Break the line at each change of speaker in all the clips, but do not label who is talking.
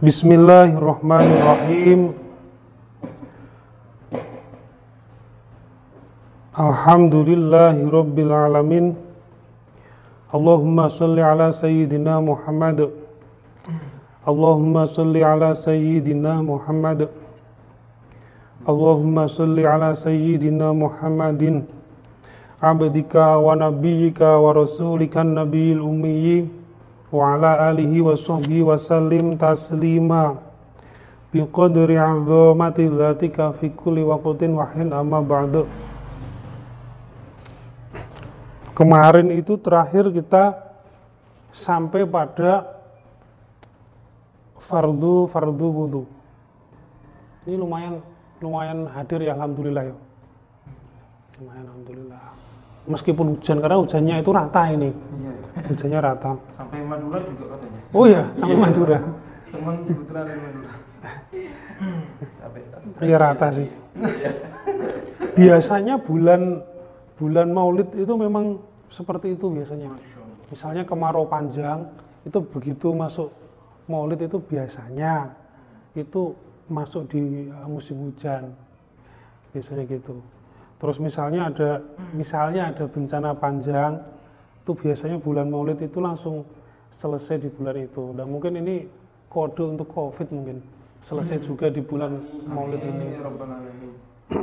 Bismillahirrahmanirrahim. Alhamdulillahi rabbil alamin. Allahumma salli ala sayyidina Muhammad. Allahumma salli ala sayyidina Muhammad. Allahumma salli ala sayyidina Muhammadin abdika wa nabiyyika wa rasulika nabiyil ummiyyi sahbihi wa sallim taslima. Biqadri azamati dzatika fi kulli waqtin wa hin amma ba'du. Kemarin itu terakhir kita sampai pada fardu fardu wudu. Ini lumayan lumayan hadir ya alhamdulillah ya. Lumayan alhamdulillah meskipun hujan karena hujannya itu rata ini.
Iya.
hujannya rata.
Sampai Madura juga katanya.
oh iya sampai Madura.
Teman kebetulan dari Madura.
Iya rata sih. Biasanya bulan bulan maulid itu memang seperti itu biasanya. Misalnya kemarau panjang itu begitu masuk maulid itu biasanya itu masuk di uh, musim hujan. Biasanya gitu terus misalnya ada misalnya ada bencana panjang itu biasanya bulan maulid itu langsung selesai di bulan itu. Dan mungkin ini kode untuk covid mungkin selesai juga di bulan maulid ini.
Ya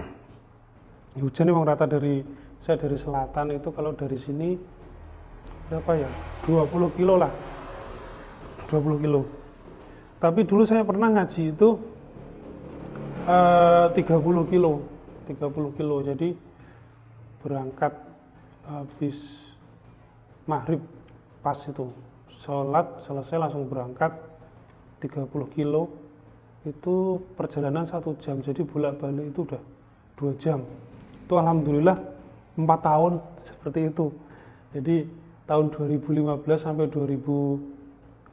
hujan memang rata dari saya dari selatan itu kalau dari sini berapa ya? 20 kilo lah. 20 kilo. Tapi dulu saya pernah ngaji itu eh, 30 kilo 30 kilo. Jadi berangkat habis maghrib pas itu. Sholat selesai langsung berangkat 30 kilo. Itu perjalanan satu jam. Jadi bolak balik itu udah dua jam. Itu alhamdulillah empat tahun seperti itu. Jadi tahun 2015 sampai 2019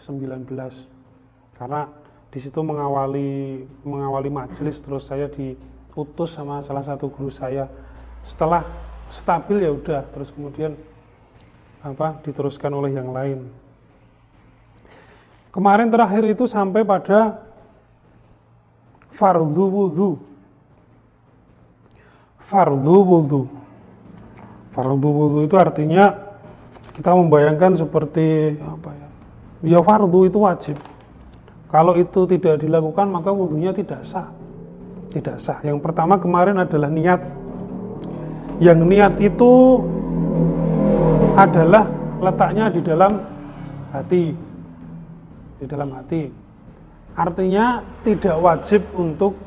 karena di situ mengawali mengawali majelis terus saya diutus sama salah satu guru saya. Setelah stabil ya udah terus kemudian apa diteruskan oleh yang lain. Kemarin terakhir itu sampai pada fardu wudhu. Fardu wudhu. Fardu wudhu itu artinya kita membayangkan seperti apa ya ya fardu itu wajib. Kalau itu tidak dilakukan maka wudhunya tidak sah tidak sah. Yang pertama kemarin adalah niat. Yang niat itu adalah letaknya di dalam hati. Di dalam hati. Artinya tidak wajib untuk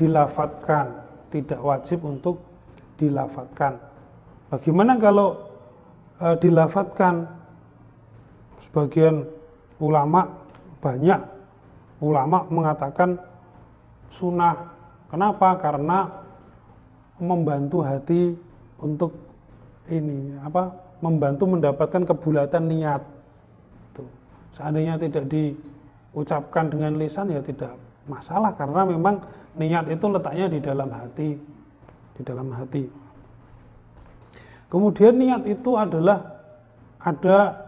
dilafatkan. Tidak wajib untuk dilafatkan. Bagaimana kalau e, dilafatkan? Sebagian ulama banyak ulama mengatakan sunnah kenapa? Karena membantu hati untuk ini apa membantu mendapatkan kebulatan niat. Tuh. seandainya tidak diucapkan dengan lisan ya tidak masalah karena memang niat itu letaknya di dalam hati di dalam hati. Kemudian niat itu adalah ada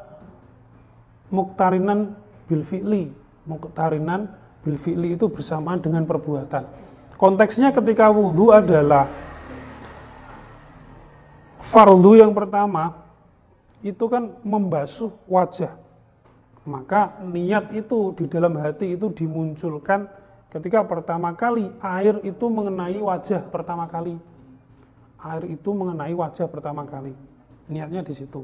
muktarinan bil fi'li. Muktarinan bil fi'li itu bersamaan dengan perbuatan konteksnya ketika wudhu adalah fardu yang pertama itu kan membasuh wajah. Maka niat itu di dalam hati itu dimunculkan ketika pertama kali air itu mengenai wajah pertama kali. Air itu mengenai wajah pertama kali. Niatnya di situ.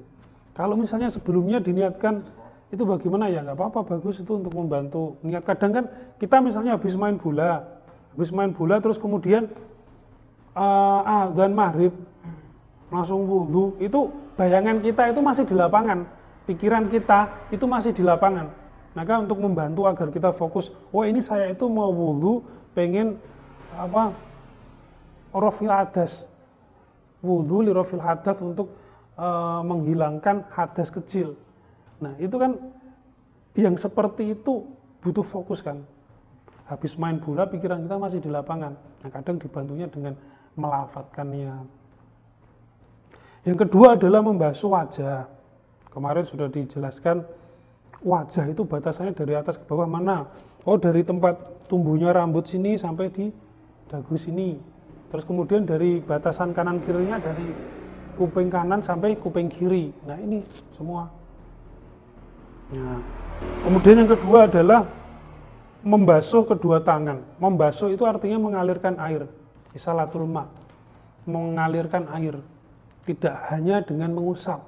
Kalau misalnya sebelumnya diniatkan itu bagaimana? Ya nggak apa-apa bagus itu untuk membantu. Niat kadang kan kita misalnya habis main bola habis main bola terus kemudian uh, adzan maghrib langsung wudhu. Itu bayangan kita itu masih di lapangan. Pikiran kita itu masih di lapangan. Maka untuk membantu agar kita fokus oh ini saya itu mau wudhu pengen apa rofil hadas. Wudhu li rofil hadas untuk uh, menghilangkan hadas kecil. Nah itu kan yang seperti itu butuh fokus kan habis main bola pikiran kita masih di lapangan nah kadang dibantunya dengan melafatkannya yang kedua adalah membasuh wajah. Kemarin sudah dijelaskan wajah itu batasannya dari atas ke bawah mana? Oh dari tempat tumbuhnya rambut sini sampai di dagu sini. Terus kemudian dari batasan kanan kirinya dari kuping kanan sampai kuping kiri. Nah ini semua. Nah, kemudian yang kedua adalah membasuh kedua tangan. Membasuh itu artinya mengalirkan air. Isalatul ma. Mengalirkan air. Tidak hanya dengan mengusap.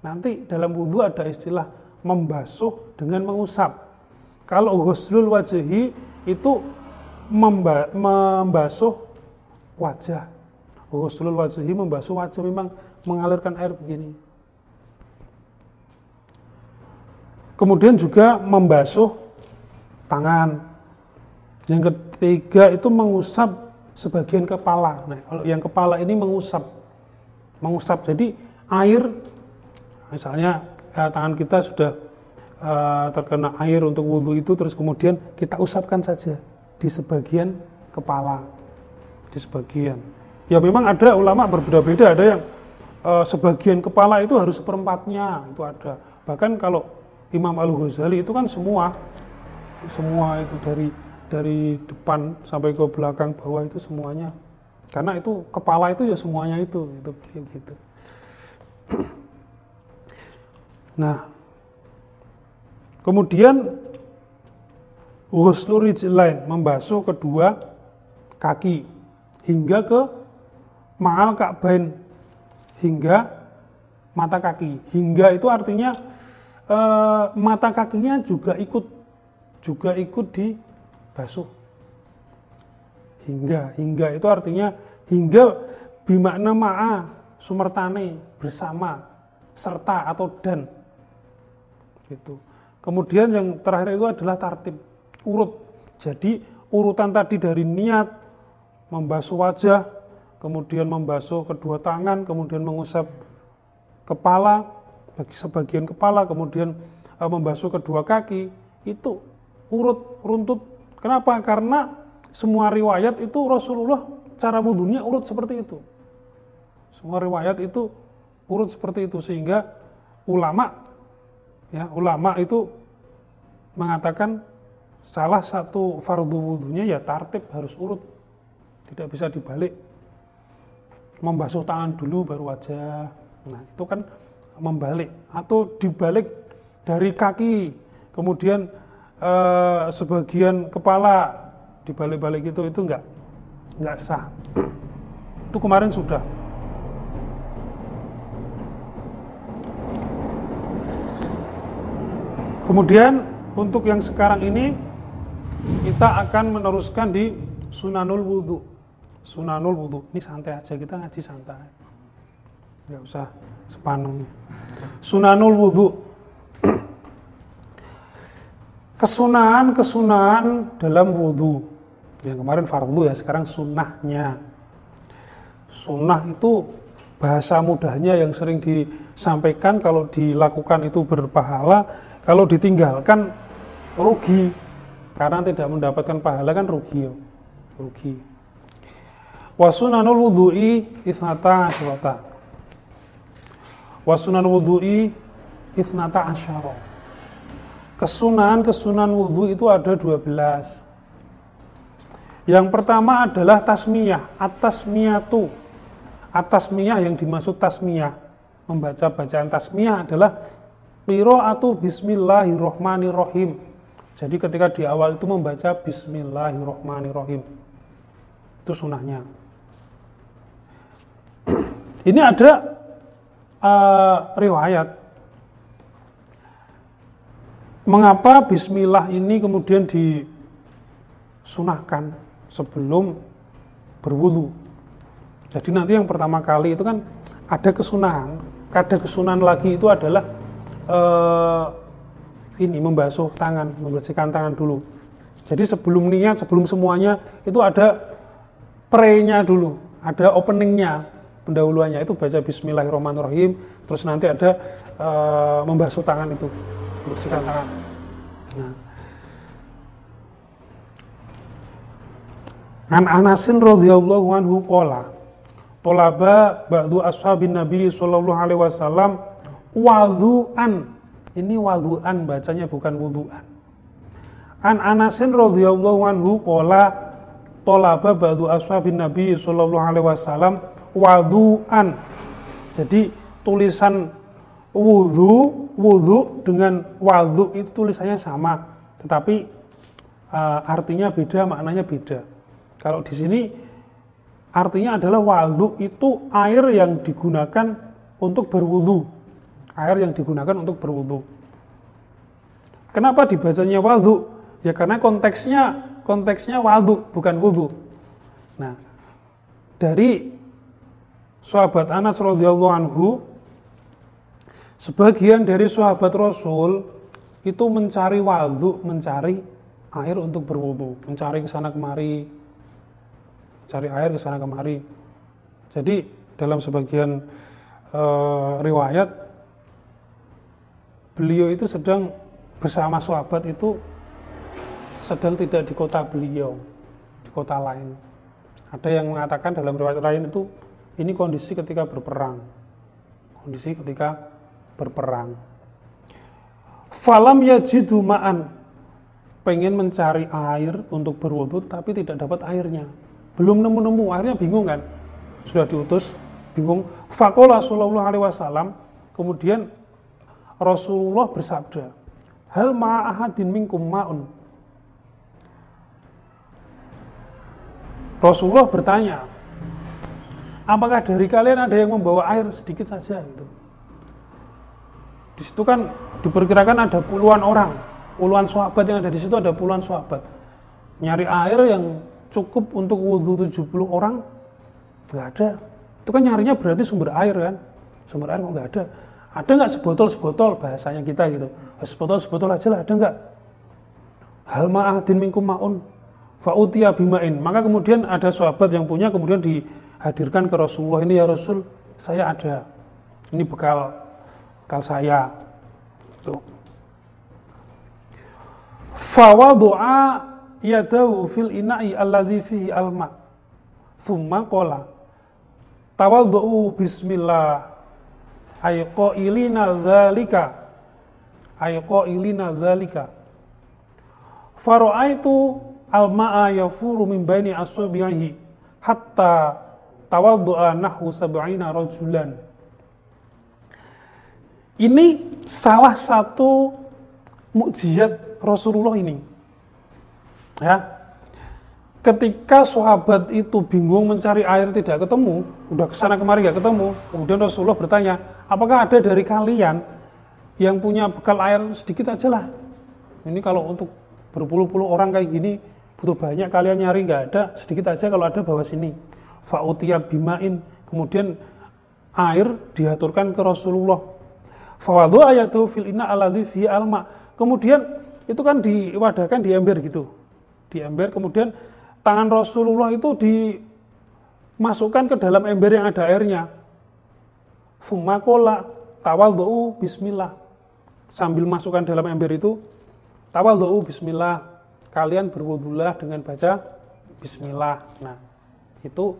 Nanti dalam wudhu ada istilah membasuh dengan mengusap. Kalau ghuslul wajhi itu memba membasuh wajah. Ghuslul wajhi membasuh wajah memang mengalirkan air begini. Kemudian juga membasuh tangan. Yang ketiga itu mengusap sebagian kepala. Nah, kalau yang kepala ini mengusap, mengusap. Jadi air, misalnya eh, tangan kita sudah eh, terkena air untuk wudhu itu, terus kemudian kita usapkan saja di sebagian kepala, di sebagian. Ya memang ada ulama berbeda-beda, ada yang eh, sebagian kepala itu harus seperempatnya, itu ada. Bahkan kalau Imam Al Ghazali itu kan semua, semua itu dari dari depan sampai ke belakang bawah itu semuanya karena itu kepala itu ya semuanya itu itu gitu Nah, kemudian ghuslu lain membasuh kedua kaki hingga ke ma'al ka'bain hingga mata kaki. Hingga itu artinya e, mata kakinya juga ikut juga ikut dibasuh. Hingga hingga itu artinya hingga bimakna ma'a sumertane bersama serta atau dan itu. Kemudian yang terakhir itu adalah tartib urut. Jadi urutan tadi dari niat membasuh wajah, kemudian membasuh kedua tangan, kemudian mengusap kepala, bagi sebagian kepala, kemudian e, membasuh kedua kaki, itu urut runtut. Kenapa? Karena semua riwayat itu Rasulullah cara wudhunya urut seperti itu. Semua riwayat itu urut seperti itu sehingga ulama ya ulama itu mengatakan salah satu fardu wudhunya ya tartib harus urut tidak bisa dibalik membasuh tangan dulu baru wajah nah itu kan membalik atau dibalik dari kaki kemudian eh, sebagian kepala dibalik-balik itu itu enggak enggak sah itu kemarin sudah Kemudian untuk yang sekarang ini kita akan meneruskan di sunanul wudhu. Sunanul wudhu. Ini santai aja kita ngaji santai. Nggak usah sepaneng. Sunanul wudhu. Kesunahan-kesunahan dalam wudhu. Yang kemarin fardu ya, sekarang sunnahnya. Sunnah itu bahasa mudahnya yang sering disampaikan kalau dilakukan itu berpahala kalau ditinggalkan rugi karena tidak mendapatkan pahala kan rugi. Rugi. Wasunanul wudhu'i isnata asyrata. Wasunanul wudhu'i isnata asyara. Kesunahan-kesunahan wudhu itu ada 12. Yang pertama adalah tasmiyah, atasmiyatu. Atasmiyah yang dimaksud tasmiyah. Membaca bacaan tasmiyah adalah atau bismillahirrohmanirrohim. Jadi ketika di awal itu membaca bismillahirrohmanirrohim. Itu sunahnya. Ini ada uh, riwayat. Mengapa bismillah ini kemudian disunahkan sebelum berwudu? Jadi nanti yang pertama kali itu kan ada kesunahan, ada kesunahan lagi itu adalah uh, ini membasuh tangan, membersihkan tangan dulu. Jadi sebelum niat, sebelum semuanya itu ada pre-nya dulu, ada openingnya, pendahuluannya. Itu baca Bismillahirrahmanirrahim, terus nanti ada uh, membasuh tangan itu, membersihkan tangan. Nah. An Anasin radhiyallahu anhu qala Tolaba ba'du ashabin Nabi sallallahu alaihi wasallam wadu'an Ini wadu'an bacanya bukan wudu'an. An Anasin radhiyallahu anhu qala tolaba ba'du ashabin Nabi sallallahu alaihi wasallam wadu'an. Jadi tulisan wudhu, wudhu dengan wadu itu tulisannya sama, tetapi uh, artinya beda, maknanya beda. Kalau di sini artinya adalah wadu itu air yang digunakan untuk berwudhu. Air yang digunakan untuk berwudhu. Kenapa dibacanya wudhu? Ya karena konteksnya konteksnya wadu bukan wudhu. Nah, dari sahabat Anas radhiyallahu anhu sebagian dari sahabat Rasul itu mencari wadu, mencari air untuk berwudhu, mencari ke sana kemari, cari air ke sana kemari. Jadi dalam sebagian uh, riwayat beliau itu sedang bersama sahabat itu sedang tidak di kota beliau, di kota lain. Ada yang mengatakan dalam riwayat lain itu ini kondisi ketika berperang. Kondisi ketika berperang. Falam yajidu ma'an pengen mencari air untuk berwudu tapi tidak dapat airnya. Belum nemu-nemu, akhirnya bingung kan. Sudah diutus, bingung. Fakola sallallahu alaihi wasallam kemudian Rasulullah bersabda, "Hal ma'ahadin minkum ma'un?" Rasulullah bertanya, apakah dari kalian ada yang membawa air sedikit saja gitu? Di situ kan diperkirakan ada puluhan orang, puluhan sahabat yang ada di situ ada puluhan sahabat. Nyari air yang cukup untuk wudhu 70 orang, nggak ada. Itu kan nyarinya berarti sumber air kan, sumber air kok nggak ada. Ada nggak sebotol-sebotol bahasanya kita gitu? Sebotol-sebotol aja lah, ada nggak? Hal ma'adin minkum ma'un Fa'utia bimain. Maka kemudian ada sahabat yang punya kemudian dihadirkan ke Rasulullah ini ya Rasul, saya ada. Ini bekal bekal saya. Tuh. Fawadu'a yadahu fil ina'i alladhi fihi alma. Thumma qala tawaddu'u bismillah ayqa ilina dzalika ayqa ilina dzalika fara'aitu al-ma'a yafuru min baini asabihi hatta tawaddu'a nahwu sab'ina rajulan. Ini salah satu mukjizat Rasulullah ini. Ya. Ketika sahabat itu bingung mencari air tidak ketemu, udah ke sana kemari nggak ketemu, kemudian Rasulullah bertanya, apakah ada dari kalian yang punya bekal air sedikit aja lah? Ini kalau untuk berpuluh-puluh orang kayak gini, butuh banyak kalian nyari nggak ada sedikit aja kalau ada bawa sini fa'utia bimain kemudian air diaturkan ke Rasulullah fawadu ayatu fil inna aladhi fi alma. Kemudian itu kan diwadahkan di ember gitu. Di ember kemudian tangan Rasulullah itu dimasukkan ke dalam ember yang ada airnya. Fumakola tawadhu bismillah. Sambil masukkan dalam ember itu tawadhu bismillah. Kalian berwudulah dengan baca bismillah. Nah, itu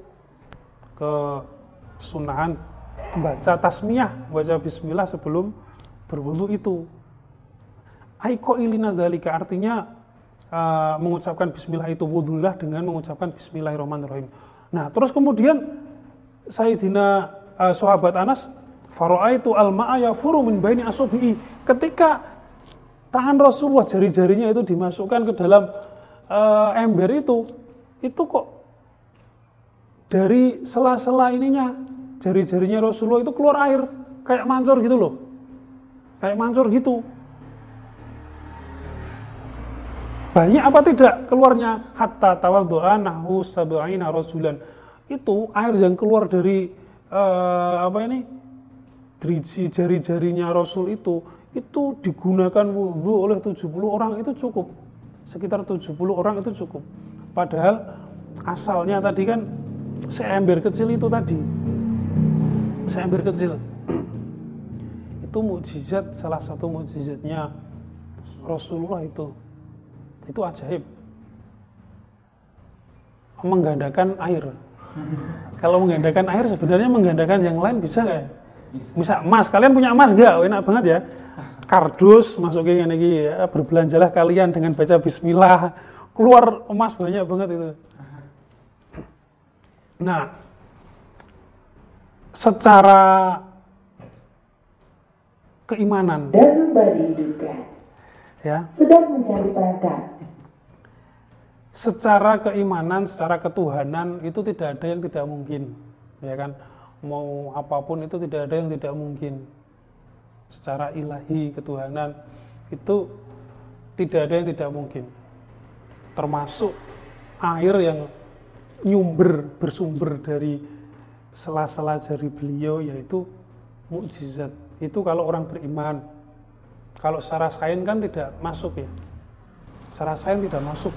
kesunahan baca tasmiyah, baca bismillah sebelum berwudu itu. Aiko ilina dalika artinya uh, mengucapkan bismillah itu wudulah dengan mengucapkan bismillahirrahmanirrahim. Nah, terus kemudian Sayyidina uh, sahabat Anas Faro'aitu al-ma'a yafuru min baini asobi'i. Ketika tangan Rasulullah jari-jarinya itu dimasukkan ke dalam uh, ember itu itu kok dari sela-sela ininya jari-jarinya Rasulullah itu keluar air kayak mancur gitu loh. Kayak mancur gitu. Banyak apa tidak keluarnya? Hatta tawaddu'a nahu sab'ina rasulan. Itu air yang keluar dari uh, apa ini? Driji jari-jarinya Rasul itu itu digunakan wudhu oleh 70 orang itu cukup. Sekitar 70 orang itu cukup. Padahal asalnya tadi kan seember kecil itu tadi seember kecil. Itu mukjizat salah satu mukjizatnya Rasulullah itu. Itu ajaib. Menggandakan air. Kalau menggandakan air sebenarnya menggandakan yang lain bisa nggak bisa. Emas. Kalian punya emas gak enak banget ya. Kardus masukin ini ya. Berbelanjalah kalian dengan baca bismillah. Keluar emas banyak banget itu. Nah secara keimanan ya
Sedang mencari perangkat.
secara keimanan, secara ketuhanan itu tidak ada yang tidak mungkin, ya kan? Mau apa pun itu tidak ada yang tidak mungkin. Secara ilahi ketuhanan itu tidak ada yang tidak mungkin. Termasuk air yang nyumber bersumber dari sela-sela jari beliau yaitu mukjizat. Itu kalau orang beriman. Kalau secara sains kan tidak masuk ya. Secara sains tidak masuk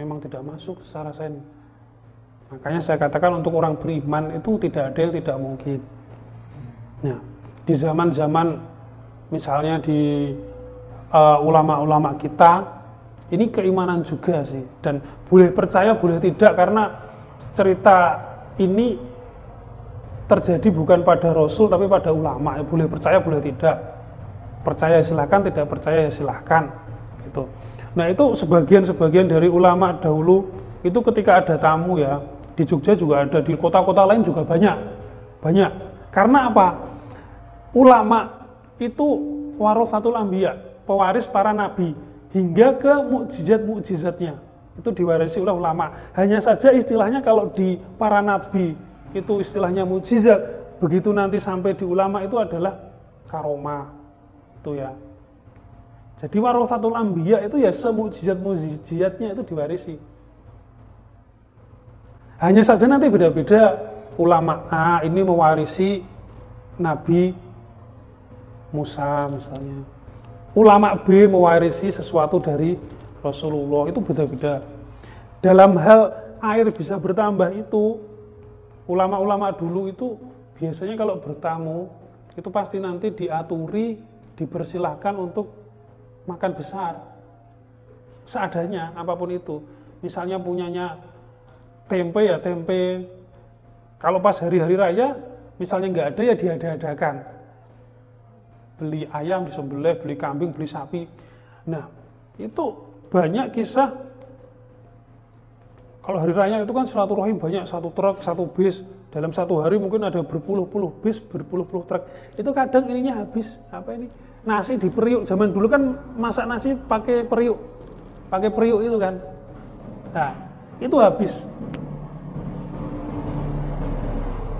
memang tidak masuk secara sains. Makanya saya katakan untuk orang beriman itu tidak ada yang tidak mungkin. Nah, di zaman-zaman misalnya di uh, ulama-ulama kita ini keimanan juga sih dan boleh percaya boleh tidak karena cerita ini terjadi bukan pada rasul tapi pada ulama. Ya boleh percaya boleh tidak. Percaya silahkan tidak percaya ya silahkan gitu. Nah itu sebagian-sebagian dari ulama dahulu itu ketika ada tamu ya di Jogja juga ada di kota-kota lain juga banyak. Banyak. Karena apa? Ulama itu warasatul ambia pewaris para nabi hingga ke mukjizat-mukjizatnya itu diwarisi oleh ulama hanya saja istilahnya kalau di para nabi itu istilahnya mukjizat begitu nanti sampai di ulama itu adalah karoma itu ya jadi warasatul ambiya itu ya semujizat-mujizatnya itu diwarisi. Hanya saja nanti beda-beda ulama A ini mewarisi Nabi Musa misalnya. Ulama B mewarisi sesuatu dari Rasulullah itu beda-beda. Dalam hal air bisa bertambah itu ulama-ulama dulu itu biasanya kalau bertamu itu pasti nanti diaturi dipersilahkan untuk makan besar. Seadanya apa pun itu. Misalnya punyanya tempe ya tempe. Kalau pas hari-hari raya misalnya nggak ada ya diada-adakan. Beli ayam disembelih beli kambing beli sapi. Nah itu banyak kisah. Kalau hari raya itu kan silaturahim banyak satu truk satu bis. Dalam satu hari mungkin ada berpuluh-puluh bis berpuluh-puluh truk. Itu kadang ininya habis. Apa ini? Nasi di periuk zaman dulu kan masak nasi pakai periuk. Pakai periuk itu kan. Nah itu habis.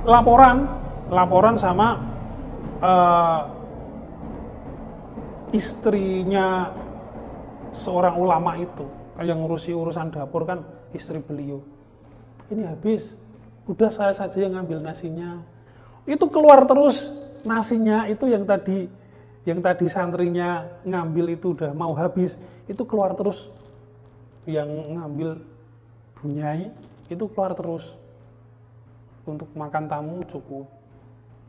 Laporan. Laporan sama uh, istrinya seorang ulama itu yang ngurusi urusan dapur kan istri beliau. Ini habis udah saya saja yang ngambil nasinya. Itu keluar terus nasinya itu yang tadi yang tadi santrinya ngambil itu udah mau habis itu keluar terus. Yang ngambil bunyai itu keluar terus. Untuk makan tamu cukup.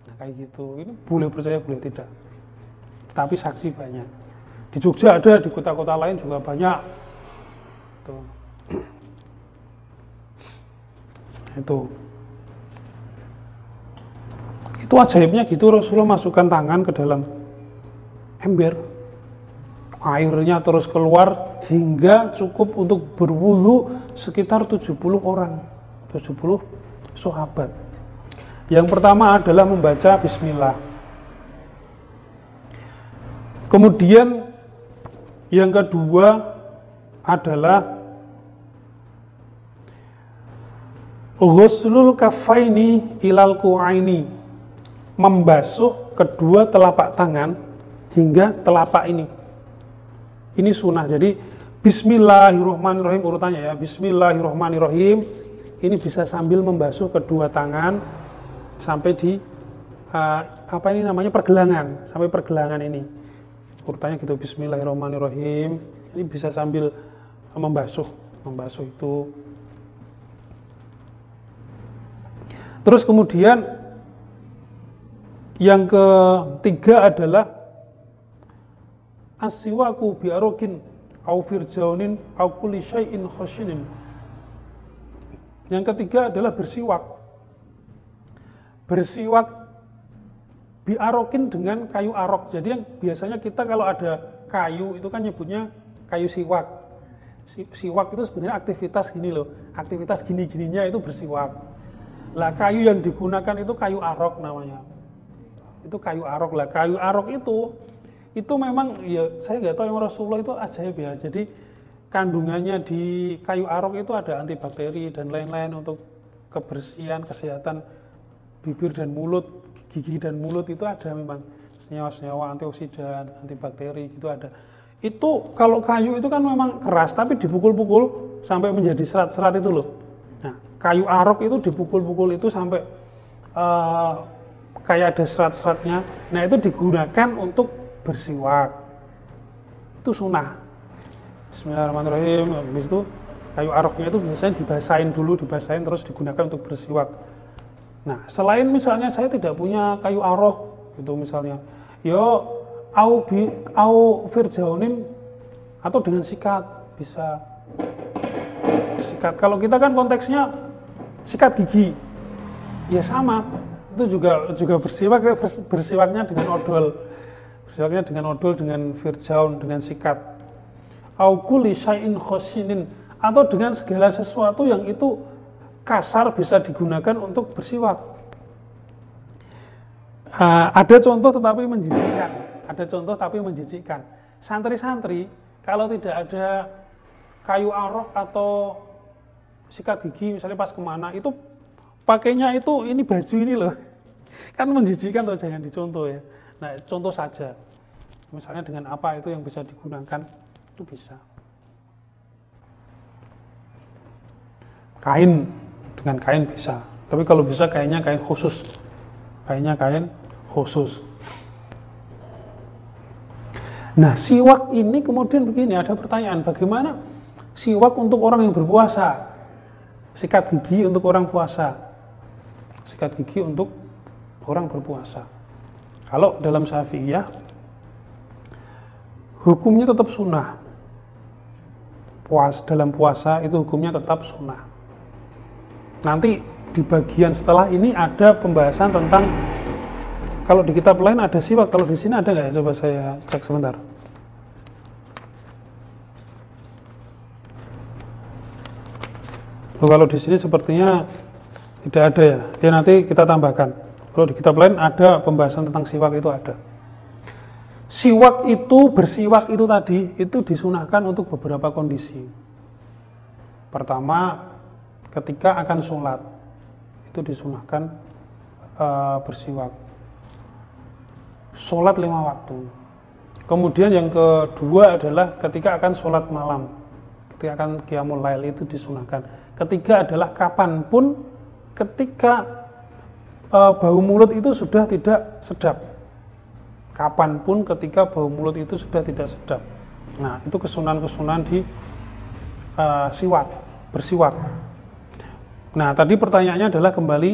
Nah kayak gitu. Ini boleh percaya boleh tidak. Tapi saksi banyak di Jogja ada di kota-kota lain juga banyak. Tuh itu. Itu ajaibnya gitu Rasulullah masukkan tangan ke dalam ember. Airnya terus keluar hingga cukup untuk berwudu sekitar 70 orang 70 sahabat. Yang pertama adalah membaca bismillah. Kemudian yang kedua adalah Ghuslul kafaini ilal ku'aini Membasuh kedua telapak tangan hingga telapak ini. Ini sunnah. Jadi Bismillahirrahmanirrahim urutannya ya. Bismillahirrahmanirrahim. Ini bisa sambil membasuh kedua tangan sampai di uh, apa ini namanya pergelangan, sampai pergelangan ini. Urutannya gitu Bismillahirrahmanirrahim. Ini bisa sambil membasuh, membasuh itu. Terus kemudian yang ketiga adalah asiwaku biarokin au firjaunin au kulli syai'in khashinin. Yang ketiga adalah bersiwak. Bersiwak diarokin dengan kayu arok. Jadi yang biasanya kita kalau ada kayu itu kan nyebutnya kayu siwak. Si- Siwak itu sebenarnya aktivitas gini loh, aktivitas gini-gininya itu bersiwak. Lah kayu yang digunakan itu kayu arok namanya. Itu kayu arok lah. Kayu arok itu itu memang ya saya nggak tahu yang Rasulullah itu ajaib ya. Jadi kandungannya di kayu arok itu ada antibakteri dan lain-lain untuk kebersihan, kesehatan bibir dan mulut, gigi dan mulut itu ada memang senyawa-senyawa antioksidan, antibakteri itu ada. Itu kalau kayu itu kan memang keras tapi dipukul-pukul sampai menjadi serat-serat itu loh. Nah, kayu arok itu dipukul-pukul itu sampai eh, kayak ada serat-seratnya. Nah, itu digunakan untuk bersiwak. Itu sunnah. Bismillahirrahmanirrahim. Habis itu kayu aroknya itu biasanya dibasahin dulu, dibasahin terus digunakan untuk bersiwak. Nah, selain misalnya saya tidak punya kayu arok gitu misalnya, yo au bi au firjaunin atau dengan sikat bisa sikat. Kalau kita kan konteksnya sikat gigi, ya sama. Itu juga juga bersiwak bers- bersiwaknya dengan odol, bersiwaknya dengan odol, dengan firjaun, dengan sikat. Au kulli syai'in khosinin atau dengan segala sesuatu yang itu kasar bisa digunakan untuk bersiwak. Ah, ada contoh tetapi menjijikkan. Ada contoh tapi menjijikkan. Santri-santri kalau tidak ada kayu arok atau sikat gigi misalnya pas ke mana itu pakainya itu ini baju ini loh kan menjijikkan tuh jangan dicontoh ya nah contoh saja misalnya dengan apa itu yang bisa digunakan itu bisa kain dengan kain bisa. Tapi kalau bisa kainnya kain khusus. Kainnya kain khusus. Nah siwak ini kemudian begini ada pertanyaan bagaimana siwak untuk orang yang berpuasa? Sikat gigi untuk orang puasa. Sikat gigi untuk orang berpuasa. Kalau dalam syafi'iyah hukumnya tetap sunnah. Puas dalam puasa itu hukumnya tetap sunnah nanti di bagian setelah ini ada pembahasan tentang kalau di kitab lain ada siwak kalau di sini ada nggak ya? Coba saya cek sebentar. Oh, kalau di sini sepertinya tidak ada ya. Ya nanti kita tambahkan. Kalau di kitab lain ada pembahasan tentang siwak itu ada. Siwak itu bersiwak itu tadi itu disunahkan untuk beberapa kondisi. Pertama ketika akan sholat itu disunahkan eh, bersiwak. Sholat lima waktu. Kemudian yang kedua adalah ketika akan sholat malam ketika akan qiyamul lail itu disunahkan. Ketiga adalah kapan pun ketika eh, bau mulut itu sudah tidak sedap. Kapan pun ketika bau mulut itu sudah tidak sedap. Nah itu kesunahan-kesunahan di eh, siwak bersiwak Nah, tadi pertanyaannya adalah kembali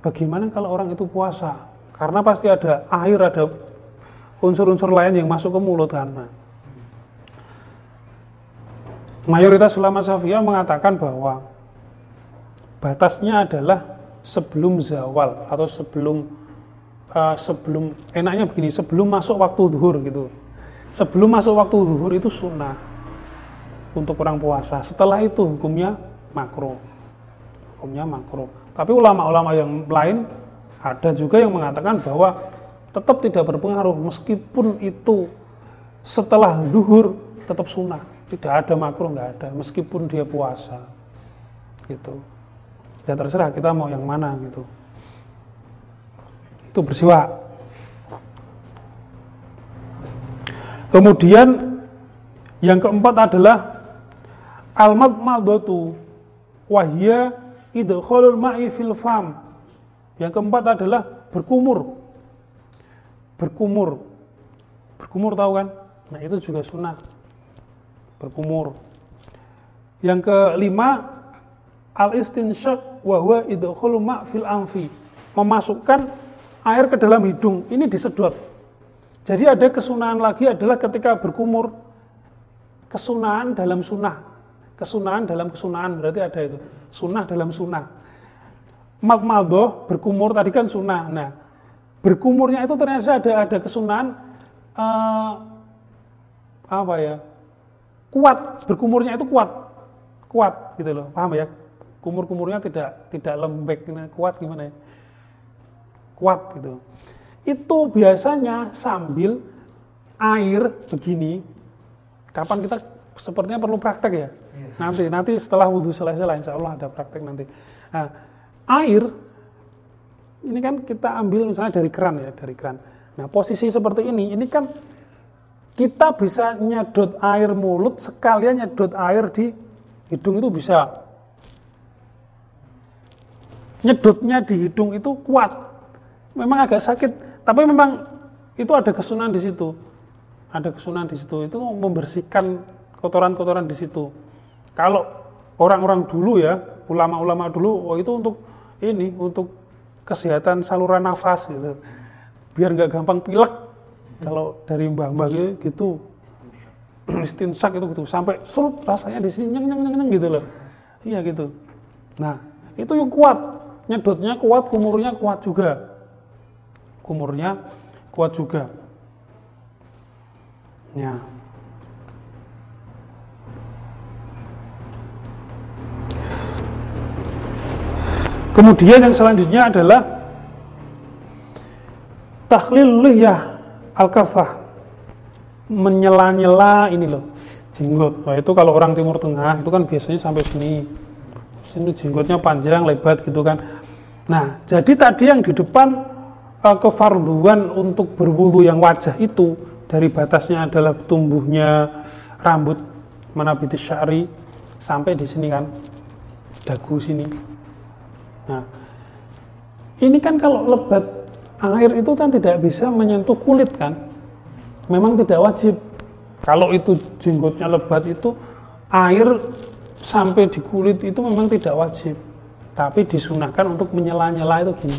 bagaimana kalau orang itu puasa? Karena pasti ada air, ada unsur-unsur lain yang masuk ke mulut. Nah, mayoritas ulama Syafi'iyah mengatakan bahwa batasnya adalah sebelum zawal atau sebelum eh, sebelum enaknya begini, sebelum masuk waktu zuhur gitu. Sebelum masuk waktu zuhur itu sunnah untuk orang puasa. Setelah itu hukumnya makruh hukumnya makruh. Tapi ulama-ulama yang lain ada juga yang mengatakan bahwa tetap tidak berpengaruh meskipun itu setelah zuhur tetap sunnah. Tidak ada makruh nggak ada meskipun dia puasa. Gitu. Ya terserah kita mau yang mana gitu. Itu bersiwak. Kemudian yang keempat adalah almat madatu wahya idkhalul ma'i fil fam. Yang keempat adalah berkumur. Berkumur. Berkumur tahu kan? Nah, itu juga sunnah. Berkumur. Yang kelima al istinsyaq wa huwa idkhalul ma' fil anfi. Memasukkan air ke dalam hidung. Ini disedot. Jadi ada kesunahan lagi adalah ketika berkumur kesunahan dalam sunnah kesunahan dalam kesunahan berarti ada itu. Sunnah dalam sunnah. Makmadoh berkumur tadi kan sunnah. Nah berkumurnya itu ternyata ada ada kesunahan eh, apa ya kuat. Berkumurnya itu kuat. Kuat gitu loh. Paham ya? Kumur-kumurnya tidak tidak lembek kuat gimana ya? Kuat gitu. Itu biasanya sambil air begini. Kapan kita sepertinya perlu praktek ya nanti nanti setelah wudhu selesai insya Allah ada praktek nanti. Nah, air ini kan kita ambil misalnya dari keran ya dari keran. Nah posisi seperti ini ini kan kita bisa nyedot air mulut sekalian nyedot air di hidung itu bisa. Nyedotnya di hidung itu kuat. Memang agak sakit tapi memang itu ada kesunahan di situ. Ada kesunahan di situ itu membersihkan kotoran-kotoran di situ kalau orang-orang dulu ya ulama-ulama dulu oh itu untuk ini untuk kesehatan saluran nafas gitu. Biar nggak gampang pilek. Kalau dari mbah-mbah gitu, gitu. Istinsak itu gitu. Sampai surup rasanya di sini nyeng nyeng nyeng nyeng gitu loh. Iya gitu. Nah itu yang kuat. Nyedotnya kuat kumurnya kuat juga. Kumurnya kuat juga. Ya kemudian yang selanjutnya adalah takhlil liyah al-kafah menyela-nyela ini loh jenggot. Nah, itu kalau orang Timur Tengah itu kan biasanya sampai sini. Sini jenggotnya panjang, lebat gitu kan. Nah, jadi tadi yang di depan uh, kefarduan untuk berwudu yang wajah itu dari batasnya adalah tumbuhnya rambut manabiti syari sampai di sini kan dagu sini. Nah, ini kan kalau lebat air itu kan tidak bisa menyentuh kulit kan memang tidak wajib. Kalau itu jenggotnya lebat itu air sampai di kulit itu memang tidak wajib. Tapi disunahkan untuk menyela-nyela itu gini.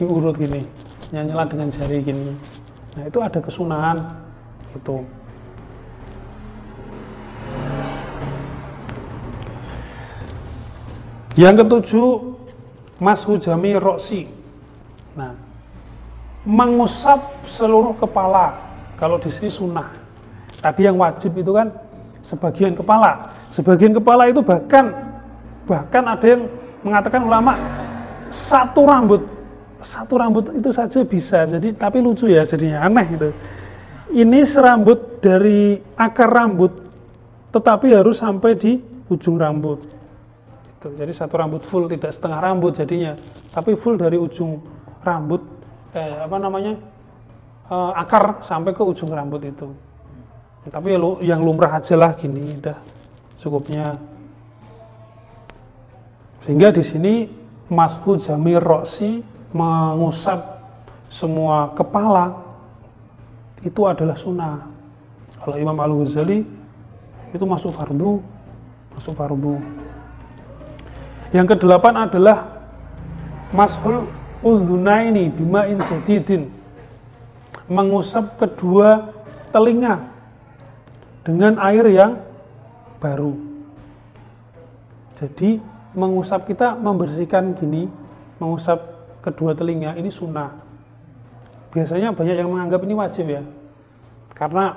Diurut gini. Nyela dengan jari gini. Nah, itu ada kesunahan itu. Yang ketujuh, mashu jami roksi. Nah, mengusap seluruh kepala kalau di sini sunnah. Tadi yang wajib itu kan sebagian kepala. Sebagian kepala itu bahkan bahkan ada yang mengatakan ulama satu rambut satu rambut itu saja bisa. Jadi tapi lucu ya jadinya aneh itu. Ini serambut dari akar rambut tetapi harus sampai di ujung rambut. Gitu. Jadi satu rambut full tidak setengah rambut jadinya, tapi full dari ujung rambut eh, apa namanya uh, akar sampai ke ujung rambut itu. Tapi ya yang lumrah aja lah gini, udah cukupnya. Sehingga di sini Mas'ud Jamir Roksi mengusap semua kepala itu adalah sunnah. Kalau Imam Al Ghazali itu masuk fardu, masuk fardu. Yang kedelapan adalah mashul udhunaini bima'in jadidin mengusap kedua telinga dengan air yang baru. Jadi mengusap kita membersihkan gini, mengusap kedua telinga ini sunnah. Biasanya banyak yang menganggap ini wajib ya. Karena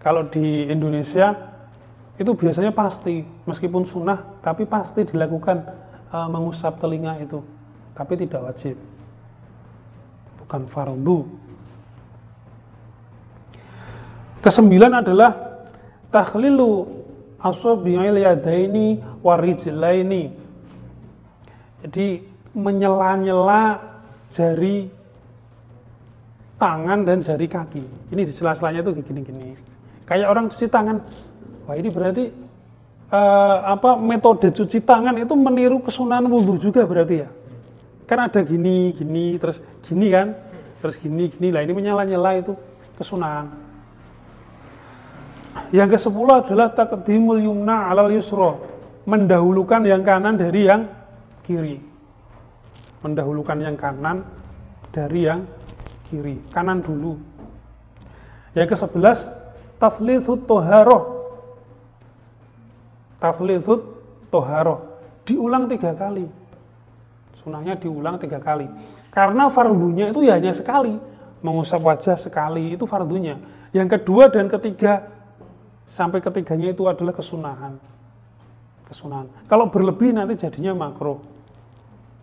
kalau di Indonesia itu biasanya pasti meskipun sunnah tapi pasti dilakukan e, mengusap telinga itu tapi tidak wajib bukan fardu Kesembilan adalah takhlilu asabi'il yadaini warijlaini. Jadi menyela-nyela jari tangan dan jari kaki. Ini di sela-selanya itu gini-gini. Kayak orang cuci tangan. Wah, ini berarti uh, apa metode cuci tangan itu meniru kesunahan wudhu juga berarti ya. Kan ada gini, gini, terus gini kan, terus gini, gini. Lah ini menyala-nyala itu kesunahan. Yang ke sepuluh adalah takdimul yumna alal yusro. Mendahulukan yang kanan dari yang kiri. Mendahulukan yang kanan dari yang kiri. Kanan dulu. Yang ke sebelas, taflithut toharoh. Taflithut toharoh. Diulang tiga kali. Sunahnya diulang tiga kali. Karena fardunya itu ya hanya sekali. Mengusap wajah sekali itu fardunya. Yang kedua dan ketiga sampai ketiganya itu adalah kesunahan. Kesunahan. Kalau berlebih nanti jadinya makro.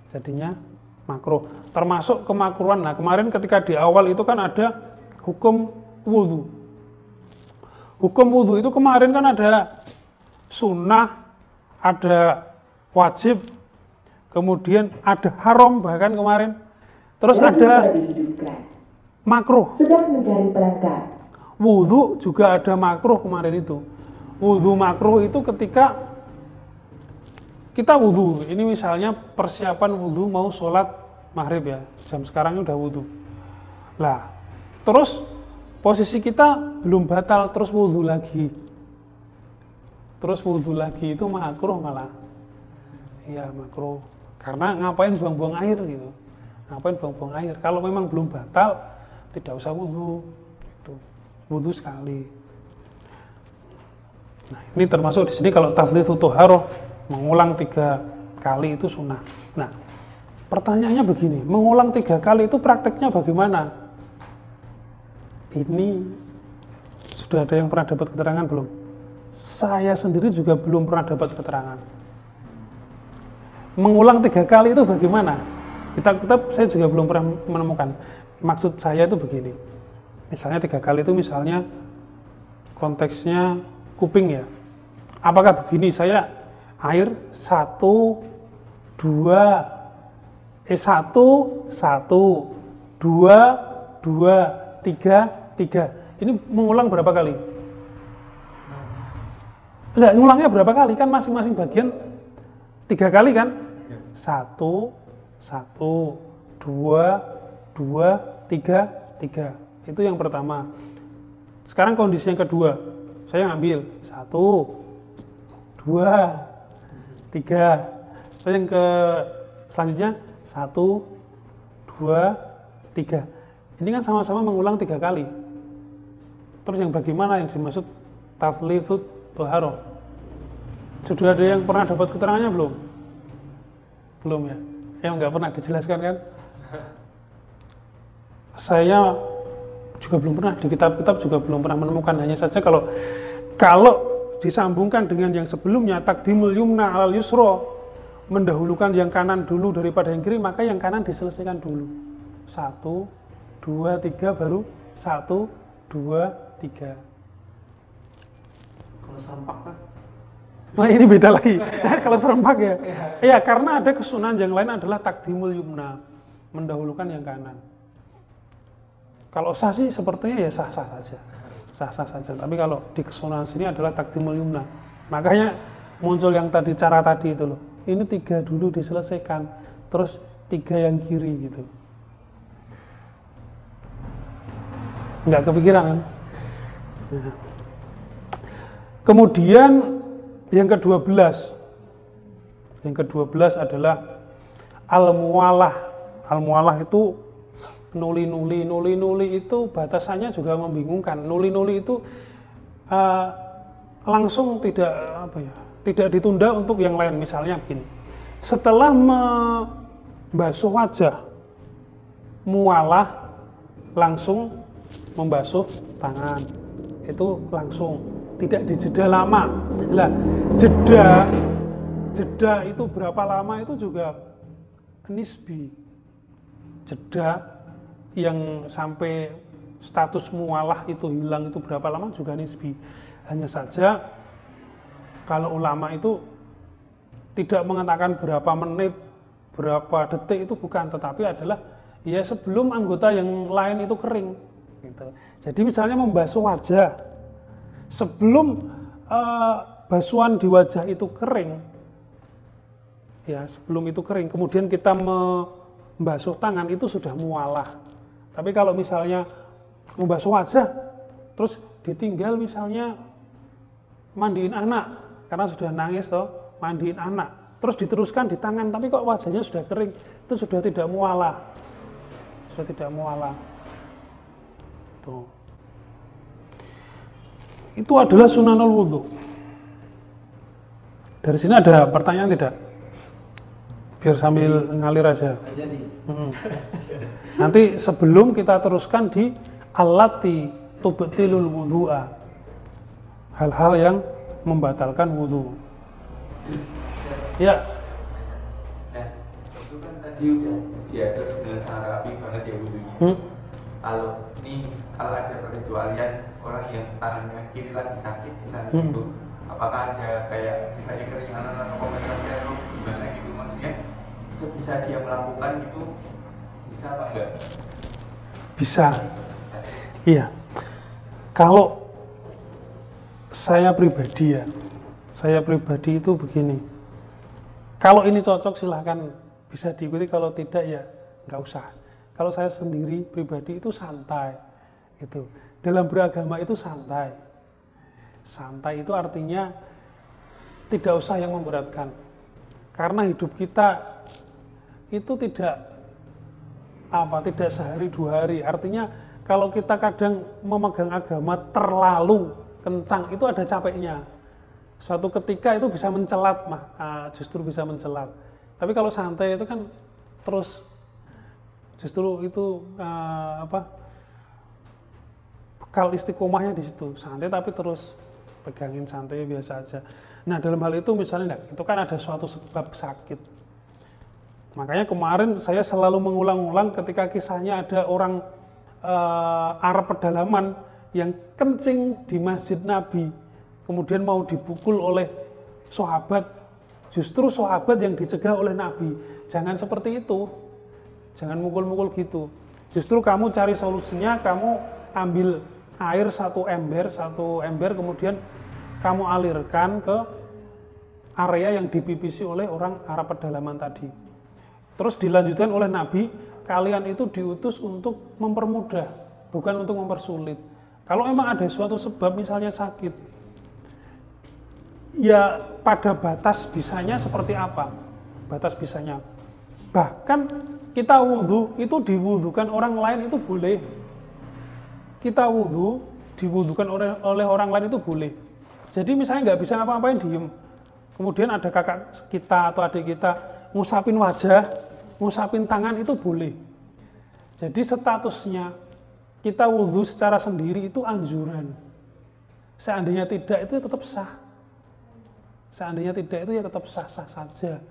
Jadinya makro. Termasuk kemakruan. Nah, kemarin ketika di awal itu kan ada hukum wudhu. Hukum wudhu itu kemarin kan ada sunnah, ada wajib, kemudian ada haram bahkan kemarin. Terus
Waktu
ada makruh.
Sedang mencari perangkat.
Wudhu juga ada makruh kemarin itu. Wudhu makruh itu ketika kita wudhu. Ini misalnya persiapan wudhu mau sholat maghrib ya. Jam sekarang udah wudhu. Lah, terus posisi kita belum batal, terus wudhu lagi. Terus wudhu lagi itu makruh malah. Iya makruh. Karena ngapain buang-buang air gitu. Ngapain buang-buang air. Kalau memang belum batal, tidak usah wudhu. Gitu. Wudhu sekali. Nah, ini termasuk di sini kalau taflithu tuharoh mengulang tiga kali itu sunnah. Nah, pertanyaannya begini, mengulang tiga kali itu prakteknya bagaimana? Ini sudah ada yang pernah dapat keterangan belum? Saya sendiri juga belum pernah dapat keterangan. Mengulang tiga kali itu bagaimana? Kitab-kitab saya juga belum pernah menemukan. Maksud saya itu begini. Misalnya tiga kali itu misalnya konteksnya kuping ya. Apakah begini saya air satu dua eh satu satu dua dua tiga tiga ini mengulang berapa kali? Enggak, ngulangnya berapa kali kan masing-masing bagian tiga kali kan? Satu, satu, dua, dua, tiga, tiga. Itu yang pertama. Sekarang kondisi yang kedua, saya ngambil satu, dua, tiga. Terus yang ke selanjutnya satu, dua, tiga. Ini kan sama-sama mengulang tiga kali. Terus yang bagaimana yang dimaksud taflifut toharo? Sudah ada yang pernah dapat keterangannya belum? Belum ya? Yang nggak pernah dijelaskan kan? Saya juga belum pernah di kitab-kitab juga belum pernah menemukan hanya saja kalau kalau disambungkan dengan yang sebelumnya takdimul yumna alal yusro mendahulukan yang kanan dulu daripada yang kiri maka yang kanan diselesaikan dulu satu dua tiga baru satu dua tiga
Kalau serempak kan?
Nah ini beda lagi. Kalau serempak ya. Iya karena ada kesunahan yang lain adalah takdimul yumna. Mendahulukan yang kanan. Kalau sah sih sepertinya ya sah-sah saja. Sah-sah saja. Tapi kalau di kesunahan sini adalah takdimul yumna. Makanya muncul yang tadi cara tadi itu loh. Ini tiga dulu diselesaikan. Terus tiga yang kiri gitu. Nggak kepikiran kan? Nah. Kemudian yang ke-12 yang ke-12 adalah al-mualah. Al-mualah itu nuli-nuli, nuli-nuli itu batasannya juga membingungkan. Nuli-nuli itu uh, langsung tidak apa ya, tidak ditunda untuk yang lain. Misalnya begini, setelah membasuh wajah, mualah langsung membasuh tangan. Itu langsung tidak dijeda lama. Lah, jeda jeda itu berapa lama itu juga nisbi. Jeda yang sampai status mualah itu hilang itu berapa lama juga nisbi. Hanya saja kalau ulama itu tidak mengatakan berapa menit, berapa detik itu bukan, tetapi adalah ya sebelum anggota yang lain itu kering. Gitu. Jadi misalnya membasuh wajah, sebelum uh, basuhan di wajah itu kering, ya sebelum itu kering, kemudian kita membasuh tangan itu sudah mualah. Tapi kalau misalnya membasuh wajah, terus ditinggal misalnya mandiin anak, karena sudah nangis toh, mandiin anak, terus diteruskan di tangan, tapi kok wajahnya sudah kering, itu sudah tidak mualah, sudah tidak mualah. Tuh itu adalah sunanul wudhu. Dari sini ada pertanyaan tidak? biar sambil ngalir aja.
Jadi
Mm. Nanti sebelum kita teruskan di alati tubtilul wudhu'a. Hal-hal yang membatalkan wudhu. Ya,
Nah, itu kan tadi udah diatur dengan sangat rapi banget ya wudhunya.
hmm,
Kalau ini kalau ada pengecualian orang yang tangannya kiri lagi sakit misalnya
Hmm.
gitu, apakah ada kayak misalnya keringanan atau kompensasi atau gimana gitu maksudnya sebisa dia melakukan itu bisa apa enggak?
bisa.
Bisa.
Iya. Kalau saya pribadi ya, saya pribadi itu begini. Kalau ini cocok silahkan bisa diikuti, kalau tidak ya nggak usah. Kalau saya sendiri pribadi itu santai, itu dalam beragama itu santai. Santai itu artinya tidak usah yang memberatkan, karena hidup kita itu tidak apa tidak sehari dua hari. Artinya kalau kita kadang memegang agama terlalu kencang itu ada capeknya. Suatu ketika itu bisa mencelat mah ah, justru bisa mencelat. Tapi kalau santai itu kan terus justru itu ah, apa bekal istiqomahnya di situ santai tapi terus pegangin santai biasa aja nah dalam hal itu misalnya itu kan ada suatu sebab sakit Makanya kemarin saya selalu mengulang-ulang ketika kisahnya ada orang eh, Arab pedalaman yang kencing di masjid Nabi, kemudian mau dipukul oleh sahabat. Justru sahabat yang dicegah oleh Nabi. Jangan seperti itu. Jangan mukul-mukul gitu. Justru kamu cari solusinya, kamu ambil air satu ember, satu ember, kemudian kamu alirkan ke area yang dipipisi oleh orang Arab pedalaman tadi. Terus dilanjutkan oleh Nabi, kalian itu diutus untuk mempermudah, bukan untuk mempersulit. Kalau emang ada suatu sebab misalnya sakit, ya pada batas bisanya seperti apa? Batas bisanya. Bahkan kita wudhu itu diwudhukan orang lain itu boleh. Kita wudhu diwudhukan oleh, oleh orang lain itu boleh. Jadi misalnya nggak bisa ngapa-ngapain diem. Kemudian ada kakak kita atau adik kita ngusapin wajah, ngusapin tangan itu boleh. Jadi statusnya kita wudhu secara sendiri itu anjuran. Seandainya tidak itu tetap sah. Seandainya tidak itu ya tetap sah-sah saja.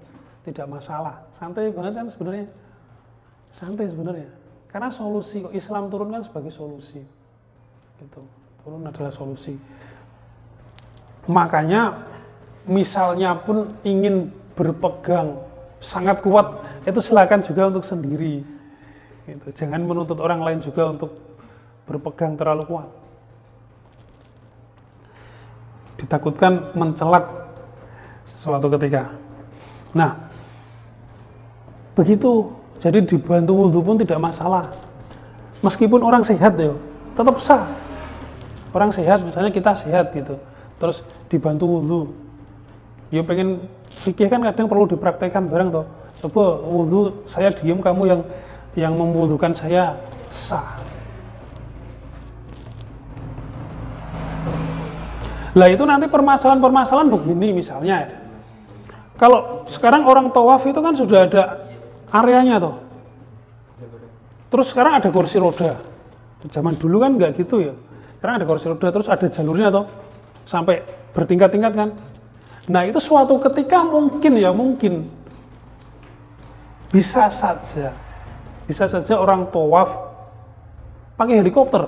Tidak masalah. Santai banget kan sebenarnya. Santai sebenarnya. Karena solusi kok Islam turun kan sebagai solusi. Gitu. Turun adalah solusi. Makanya misalnya pun ingin berpegang sangat kuat itu silakan juga untuk sendiri. Gitu. Jangan menuntut orang lain juga untuk berpegang terlalu kuat. Ditakutkan mencelat suatu ketika. Nah, begitu. Jadi dibantu wudhu pun tidak masalah. Meskipun orang sehat ya, tetap sah. Orang sehat, misalnya kita sehat gitu, terus dibantu wudhu. Ya pengen fikih kan kadang perlu dipraktekkan bareng toh. Coba wudhu saya diem kamu yang yang memwudhukan saya sah. Lah itu nanti permasalahan-permasalahan begini misalnya ya. Kalau sekarang orang tawaf itu kan sudah ada areanya toh. Terus sekarang ada kursi roda. Zaman dulu kan nggak gitu ya. Sekarang ada kursi roda terus ada jalurnya toh. Sampai bertingkat-tingkat kan. Nah itu suatu ketika mungkin ya mungkin bisa saja bisa saja orang tawaf pakai helikopter.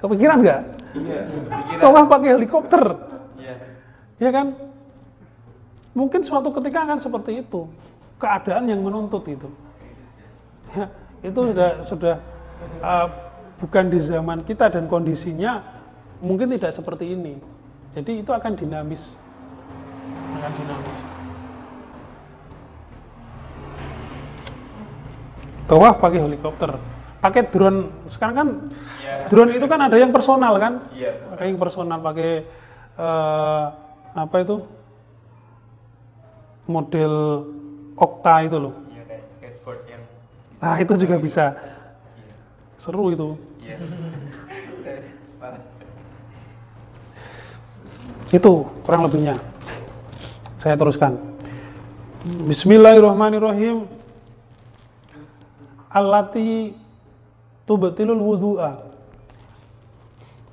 Kepikiran nggak?
Iya.
Tawaf pakai helikopter,
Iya.
ya kan? Mungkin suatu ketika akan seperti itu. Keadaan yang menuntut itu. Ya, itu sudah sudah uh, bukan di zaman kita dan kondisinya mungkin tidak seperti ini. Jadi itu akan dinamis. Akan dinamis. Tawaf pakai helikopter, pakai drone. Sekarang kan
Iya.
drone itu kan ada yang personal kan?
Iya.
Pakai yang personal, pakai eh, apa itu? Model Okta itu loh.
Iya kayak skateboard yang
Nah itu juga bisa. Seru itu. Itu kurang lebihnya. Saya teruskan. Bismillahirrahmanirrahim. Allati tubtilul wudhu'a.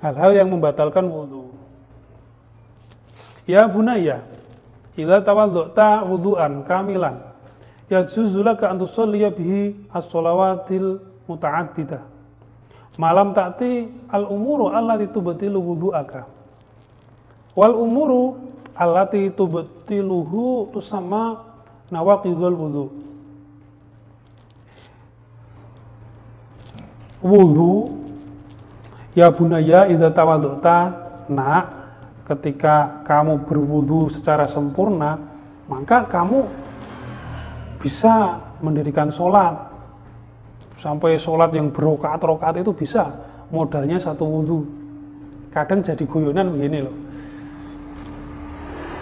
Hal-hal yang membatalkan wudhu. Ya bunaya, idza tawaddu'ta wudhu'an kamilan, yajuzu laka an bihi as-shalawatil muta'addidah. Malam ta'ti al-umuru allati tubtilu wudhu'aka. Wal umuru allati tubtiluhu tusamma nawaqidul wudhu. Wudhu ya bunaya idza tawaddu'ta nak ketika kamu berwudhu secara sempurna maka kamu bisa mendirikan sholat sampai sholat yang berokat-rokat itu bisa. Modalnya satu wudhu kadang jadi guyonan begini loh.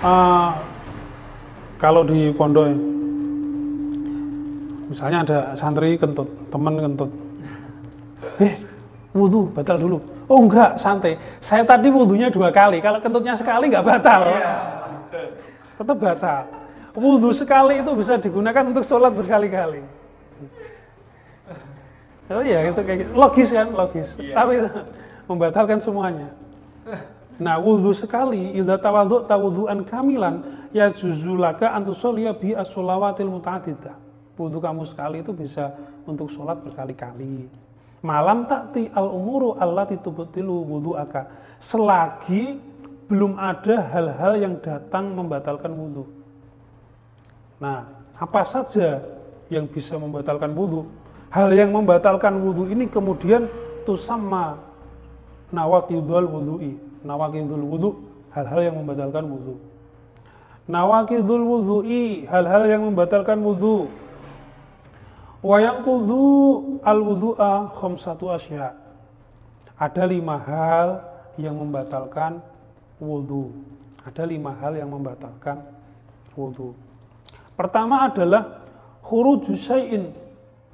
Ah, kalau di pondok misalnya ada santri kentut teman kentut. Eh wudhu batal dulu. Oh enggak santai. Saya tadi wudhunya dua kali. Kalau kentutnya sekali nggak batal. Tetap batal. Wudhu sekali itu bisa digunakan untuk sholat berkali-kali oh iya itu kayak gitu. logis kan logis tapi itu membatalkan semuanya Nah, wudhu sekali, idza tawadhu tawudhu'an kamilan, ya juzulaka antusolya bi muta'adidah. Wudhu kamu sekali itu bisa untuk sholat berkali-kali. Malam takti al-umuru allati tubtilu wudhu'aka. Selagi belum ada hal-hal yang datang membatalkan wudhu. Nah, apa saja yang bisa membatalkan wudhu? Hal yang membatalkan wudhu ini kemudian tusamma nawaqidul wudhu'i nawakidul wudhu hal-hal yang membatalkan wudhu nawakidul wudhu'i hal-hal yang membatalkan wudhu wa yanqudhu al wudhu'a khamsatu asya. Ada lima hal yang membatalkan wudhu ada lima hal yang membatalkan wudhu pertama adalah khuruju syai'in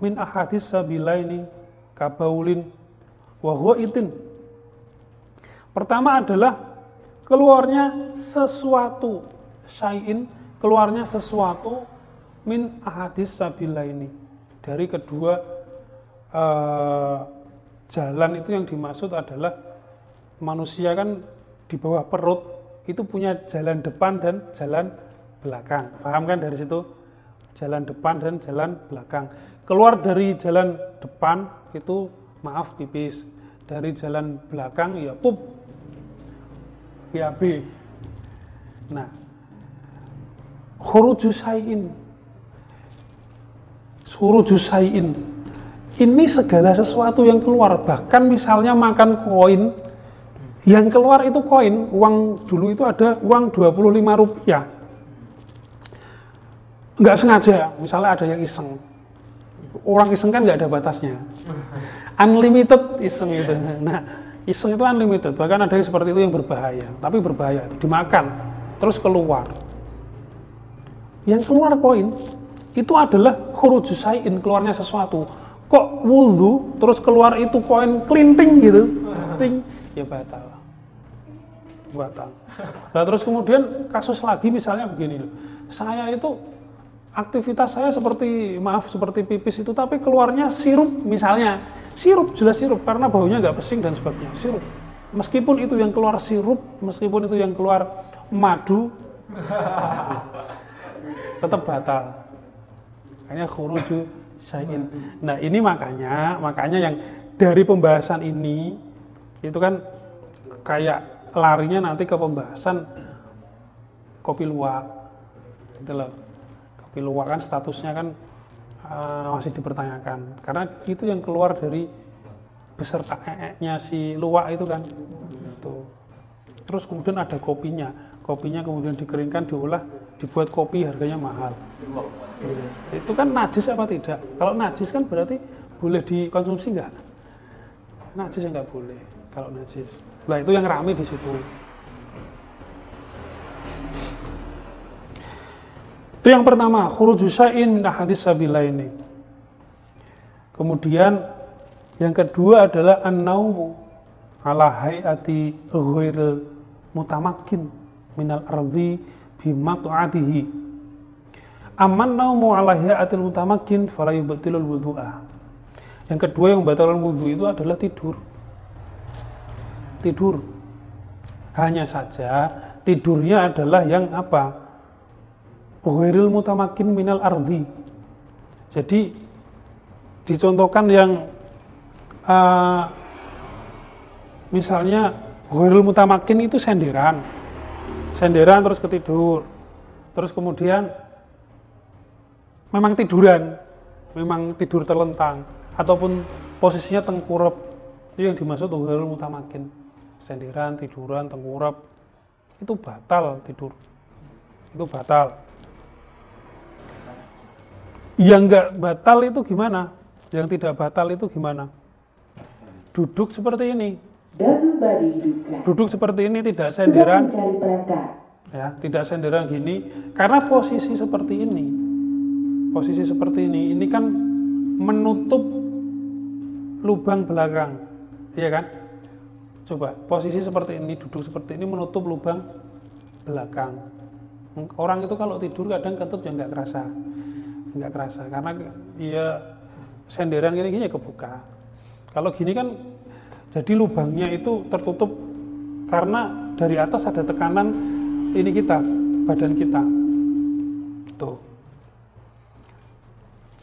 min ahadis sabilaini kabaulin wa ghaitin Pertama adalah keluarnya sesuatu syai'in, keluarnya sesuatu min ahadis sabila ini. Dari kedua uh, jalan itu yang dimaksud adalah manusia kan di bawah perut itu punya jalan depan dan jalan belakang. Paham kan dari situ? Jalan depan dan jalan belakang. Keluar dari jalan depan itu maaf pipis. Dari jalan belakang ya pup BAB. Nah, khuruju sayin. Khuruju sayin. Ini segala sesuatu yang keluar. Bahkan misalnya makan koin, yang keluar itu koin, uang dulu itu ada uang 25 rupiah. Enggak sengaja, misalnya ada yang iseng. Orang iseng kan nggak ada batasnya. Unlimited iseng itu. Nah, Iseng itu unlimited, bahkan ada yang seperti itu yang berbahaya, tapi berbahaya, dimakan, terus keluar. Yang keluar koin, itu adalah hurujusain, keluarnya sesuatu. Kok wudhu, terus keluar itu koin klinting gitu, ting, ya batal. Batal. Nah terus kemudian kasus lagi misalnya begini loh, saya itu aktivitas saya seperti maaf seperti pipis itu tapi keluarnya sirup misalnya. Sirup jelas sirup karena baunya nggak pesing dan sebagainya sirup. Meskipun itu yang keluar sirup meskipun itu yang keluar madu tetap batal. Makanya khuruju syai'in. Nah ini makanya makanya yang dari pembahasan ini itu kan kayak larinya nanti ke pembahasan kopi luwak gitu loh kopi luwak kan statusnya kan uh, masih dipertanyakan. Karena itu yang keluar dari beserta ee-nya si luwak itu kan. Itu terus kemudian ada kopinya. Kopinya kemudian dikeringkan diolah dibuat kopi harganya mahal. Itu kan najis apa tidak? Kalau najis kan berarti boleh dikonsumsi nggak? Najis nggak boleh kalau najis. Nah itu yang rame di situ Itu yang pertama, khuruju syai'in min ahadis sabilaini. Kemudian yang kedua adalah an-naumu ala hayati ghairil mutamakin minal ardi bimaq'adihi. aman naumu ala atil mutamakin fala yubtilul. Yang kedua yang membatalkan wudhu itu adalah tidur. Tidur. Hanya saja tidurnya adalah yang apa? Ghairil mutamakin minal ardi. Jadi dicontohkan yang uh, misalnya ghairil mutamakin itu senderan. Senderan terus ketidur. Terus kemudian memang tiduran, memang tidur terlentang ataupun posisinya tengkurap. Itu yang dimaksud ghairil mutamakin. Senderan, tiduran, tengkurap itu batal tidur. Itu batal. Yang enggak batal itu gimana? Yang tidak batal itu gimana? Duduk seperti ini. Duduk seperti ini tidak senderan, ya, tidak senderan gini karena posisi seperti ini. Posisi seperti ini ini kan menutup lubang belakang. Iya kan? Coba posisi seperti ini, duduk seperti ini menutup lubang belakang. Orang itu kalau tidur kadang kentut ya nggak kerasa, nggak kerasa karena ya senderan gini gini kebuka. Kalau gini kan jadi lubangnya itu tertutup karena dari atas ada tekanan ini kita, badan kita. Tuh.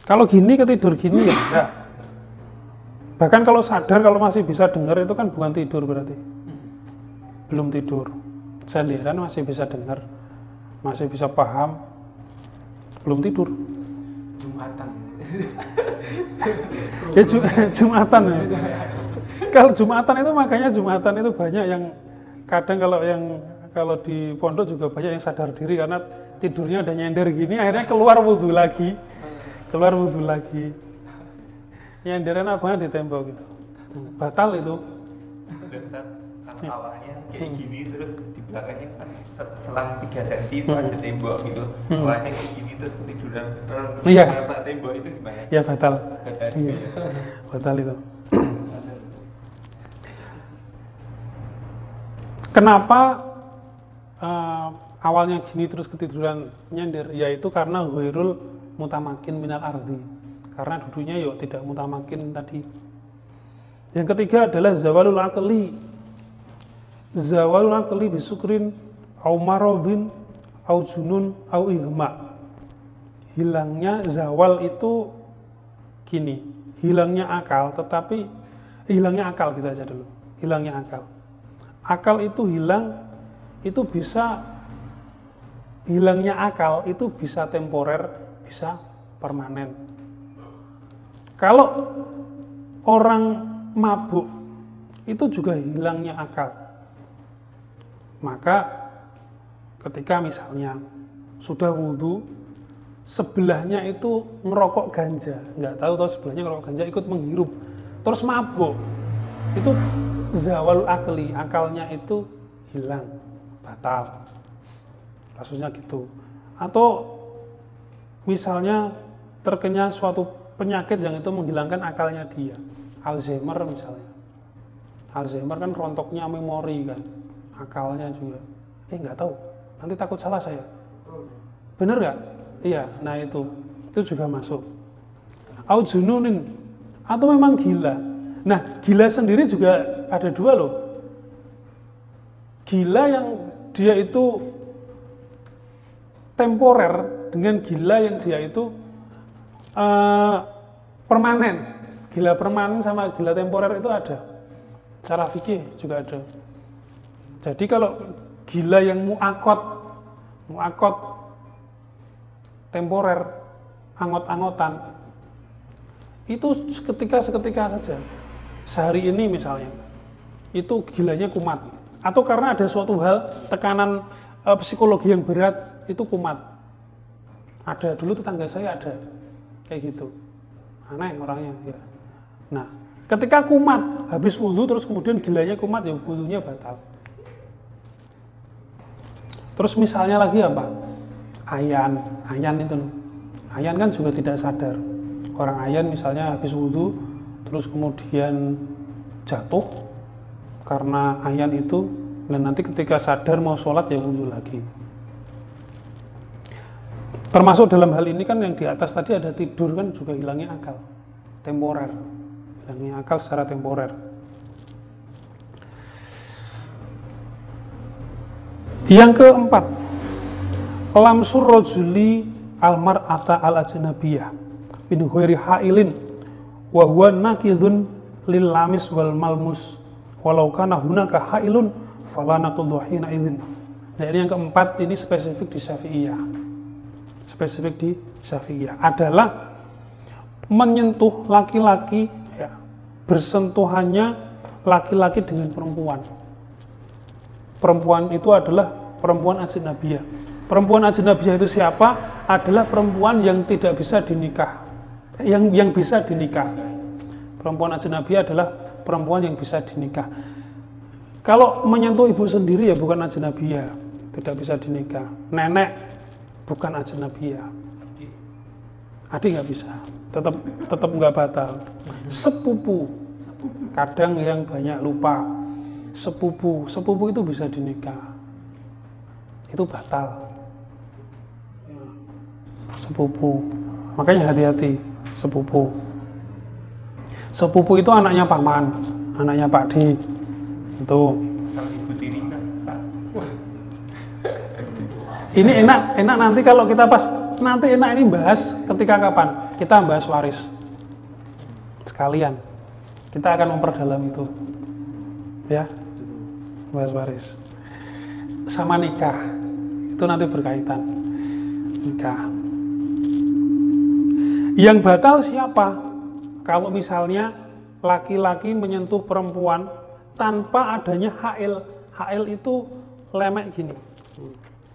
Kalau gini ketidur gini ya enggak. Bahkan kalau sadar kalau masih bisa dengar itu kan bukan tidur berarti. Belum tidur. Senderan masih bisa dengar, masih bisa paham, belum tidur.
Jumatan.
Ya Ju- Jumatan ya. Kalau Jumatan itu makanya Jumatan itu banyak yang kadang kalau yang kalau di pondok juga banyak yang sadar diri karena tidurnya udah nyender gini akhirnya keluar wudhu lagi. Keluar wudhu lagi. Nyenderan abangnya di tembok gitu? Batal itu
awalnya kayak gini terus di belakangnya kan se- selang 3 cm itu ada tembok gitu. Awalnya kayak gini terus ketiduran terus
Iya.
tembok itu gimana?
ya batal.
Batal.
iya. Batal itu. Kenapa eh, awalnya gini terus ketiduran nyender? Yaitu karena ghairul mutamakin minal ardi. Karena duduknya yuk tidak mutamakin tadi. Yang ketiga adalah zawalul akli zawalul akli bisukrin au maradin au junun au igma. Hilangnya zawal itu gini hilangnya akal tetapi hilangnya akal kita aja dulu. Hilangnya akal. Akal itu hilang itu bisa hilangnya akal itu bisa temporer bisa permanen. Kalau orang mabuk itu juga hilangnya akal maka ketika misalnya sudah wudhu sebelahnya itu ngerokok ganja. Nggak tahu tahu sebelahnya ngerokok ganja ikut menghirup. Terus mabuk. Itu zawal akli akalnya itu hilang batal. Kasusnya gitu. Atau misalnya terkena suatu penyakit yang itu menghilangkan akalnya dia. Alzheimer misalnya. Alzheimer kan rontoknya memori kan akalnya juga. Eh nggak tahu. Nanti takut salah saya. Bener nggak? Iya nah itu. Itu juga masuk. Au jununin. Atau memang gila? Nah gila sendiri juga ada dua loh. Gila yang dia itu temporer dengan gila yang dia itu eh, permanen. Gila permanen sama gila temporer itu ada. Cara fikih juga ada jadi kalau gila yang muakot muakot temporer angot-angotan itu seketika seketika saja. Sehari ini misalnya itu gilanya kumat. Atau karena ada suatu hal tekanan eh, psikologi yang berat itu kumat. Ada dulu tetangga saya ada kayak gitu. Aneh orangnya ya. Nah ketika kumat habis wudhu terus kemudian gilanya kumat ya wudhunya batal terus misalnya lagi apa ayan ayan itu loh. ayan kan juga tidak sadar orang ayan misalnya habis wudhu terus kemudian jatuh karena ayan itu dan nanti ketika sadar mau sholat ya wudhu lagi Termasuk dalam hal ini kan yang di atas tadi ada tidur kan juga hilangnya akal. Temporer. Hilangnya akal secara temporer. Yang keempat, lamsur rojuli almar ata al ajnabiyah min ghairi hailin wa huwa nakidun lil lamis wal malmus walau kana hunaka hailun fala naqudhu hina idzin. Nah, ini yang keempat ini spesifik di Syafi'iyah. Spesifik di Syafi'iyah adalah menyentuh laki-laki ya, bersentuhannya laki-laki dengan perempuan. Perempuan itu adalah perempuan ajnabiyah. Perempuan ajnabiyah itu siapa? Adalah perempuan yang tidak bisa dinikah. Yang yang bisa dinikah. Perempuan ajnabiyah adalah perempuan yang bisa dinikah. Kalau menyentuh ibu sendiri ya bukan ajnabiyah, tidak bisa dinikah. Nenek bukan ajnabiyah. Adik nggak bisa, tetap tetap nggak batal. Sepupu, kadang yang banyak lupa. Sepupu, sepupu itu bisa dinikah itu batal. Sepupu. Makanya hati-hati sepupu. Sepupu itu anaknya paman anaknya Pak Di. Itu.
Kan
ini enak enak nanti kalau kita pas nanti enak ini bahas ketika kapan? Kita bahas waris. Sekalian. Kita akan memperdalam itu. Ya. Bahas waris. Sama nikah itu nanti berkaitan. Nikah yang batal siapa? Kalau misalnya laki-laki menyentuh perempuan tanpa adanya hail hail itu lemek gini.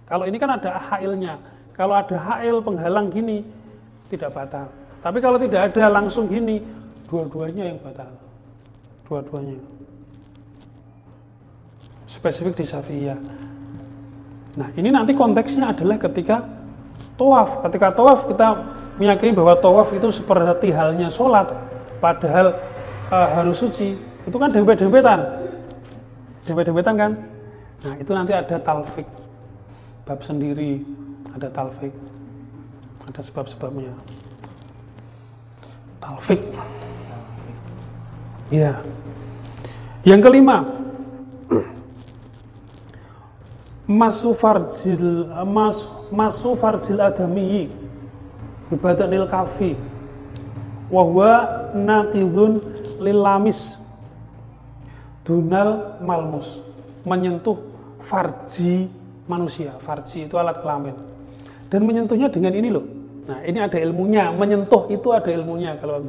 Kalau ini kan ada hailnya kalau ada hail penghalang gini tidak batal. Tapi kalau tidak ada langsung gini dua-duanya yang batal. Dua-duanya. Spesifik di Syafi'iyah Nah, ini nanti konteksnya adalah ketika tawaf. Ketika tawaf kita meyakini bahwa tawaf itu seperti halnya sholat, padahal uh, harus suci. Itu kan dempet-dempetan. Dempet-dempetan kan? Nah, itu nanti ada talfik. Bab sendiri, ada talfik. Ada sebab-sebabnya. Talfik. Ya. Yang kelima, masu farjil mas masu farjil adami. Bibadanil kafi. Wa huwa naqidun lil lamis. Dunal malmus. Menyentuh farji manusia. Farji itu alat kelamin. Dan menyentuhnya dengan ini loh. Nah ini ada ilmunya. Menyentuh itu ada ilmunya kalau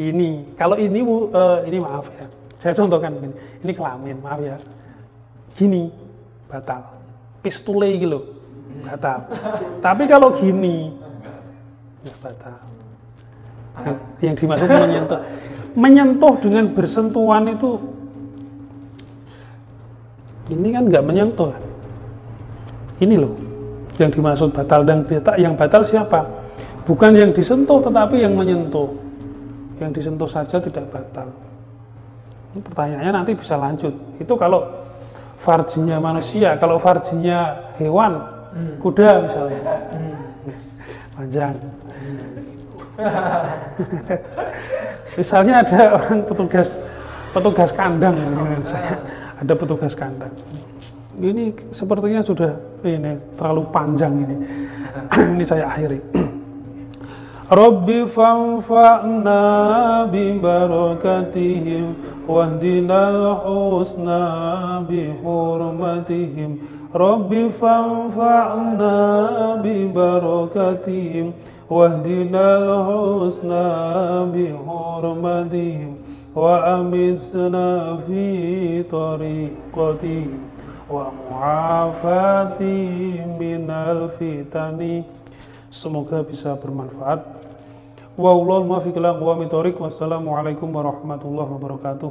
ini. Kalau ini uh, ini maaf ya. Saya contohkan ini ini kelamin maaf ya. Gini batal pistule gitu batal. Tapi kalau gini nggak batal. Nah, yang dimaksud menyentuh, menyentuh dengan bersentuhan itu ini kan nggak menyentuh. Ini loh yang dimaksud batal dan batal yang batal siapa? Bukan yang disentuh tetapi yang menyentuh. Yang disentuh saja tidak batal. Pertanyaannya nanti bisa lanjut. Itu kalau farjinya manusia, kalau farjinya hewan, hmm. kuda misalnya, hmm. panjang. misalnya ada orang petugas petugas kandang, saya ada petugas kandang. Ini sepertinya sudah ini terlalu panjang ini. ini saya akhiri. Rabbi fanfa'na bi barakatihim واهدنا الحسنى بحرمتهم رب فانفعنا ببركتهم واهدنا الحسنى بحرمتهم وأمتنا في طريقتهم ومعافاتهم من الفتن Semoga bisa bermanfaat. Wallahul muwaffiq ila aqwamit thoriq. Wassalamualaikum warahmatullahi wabarakatuh.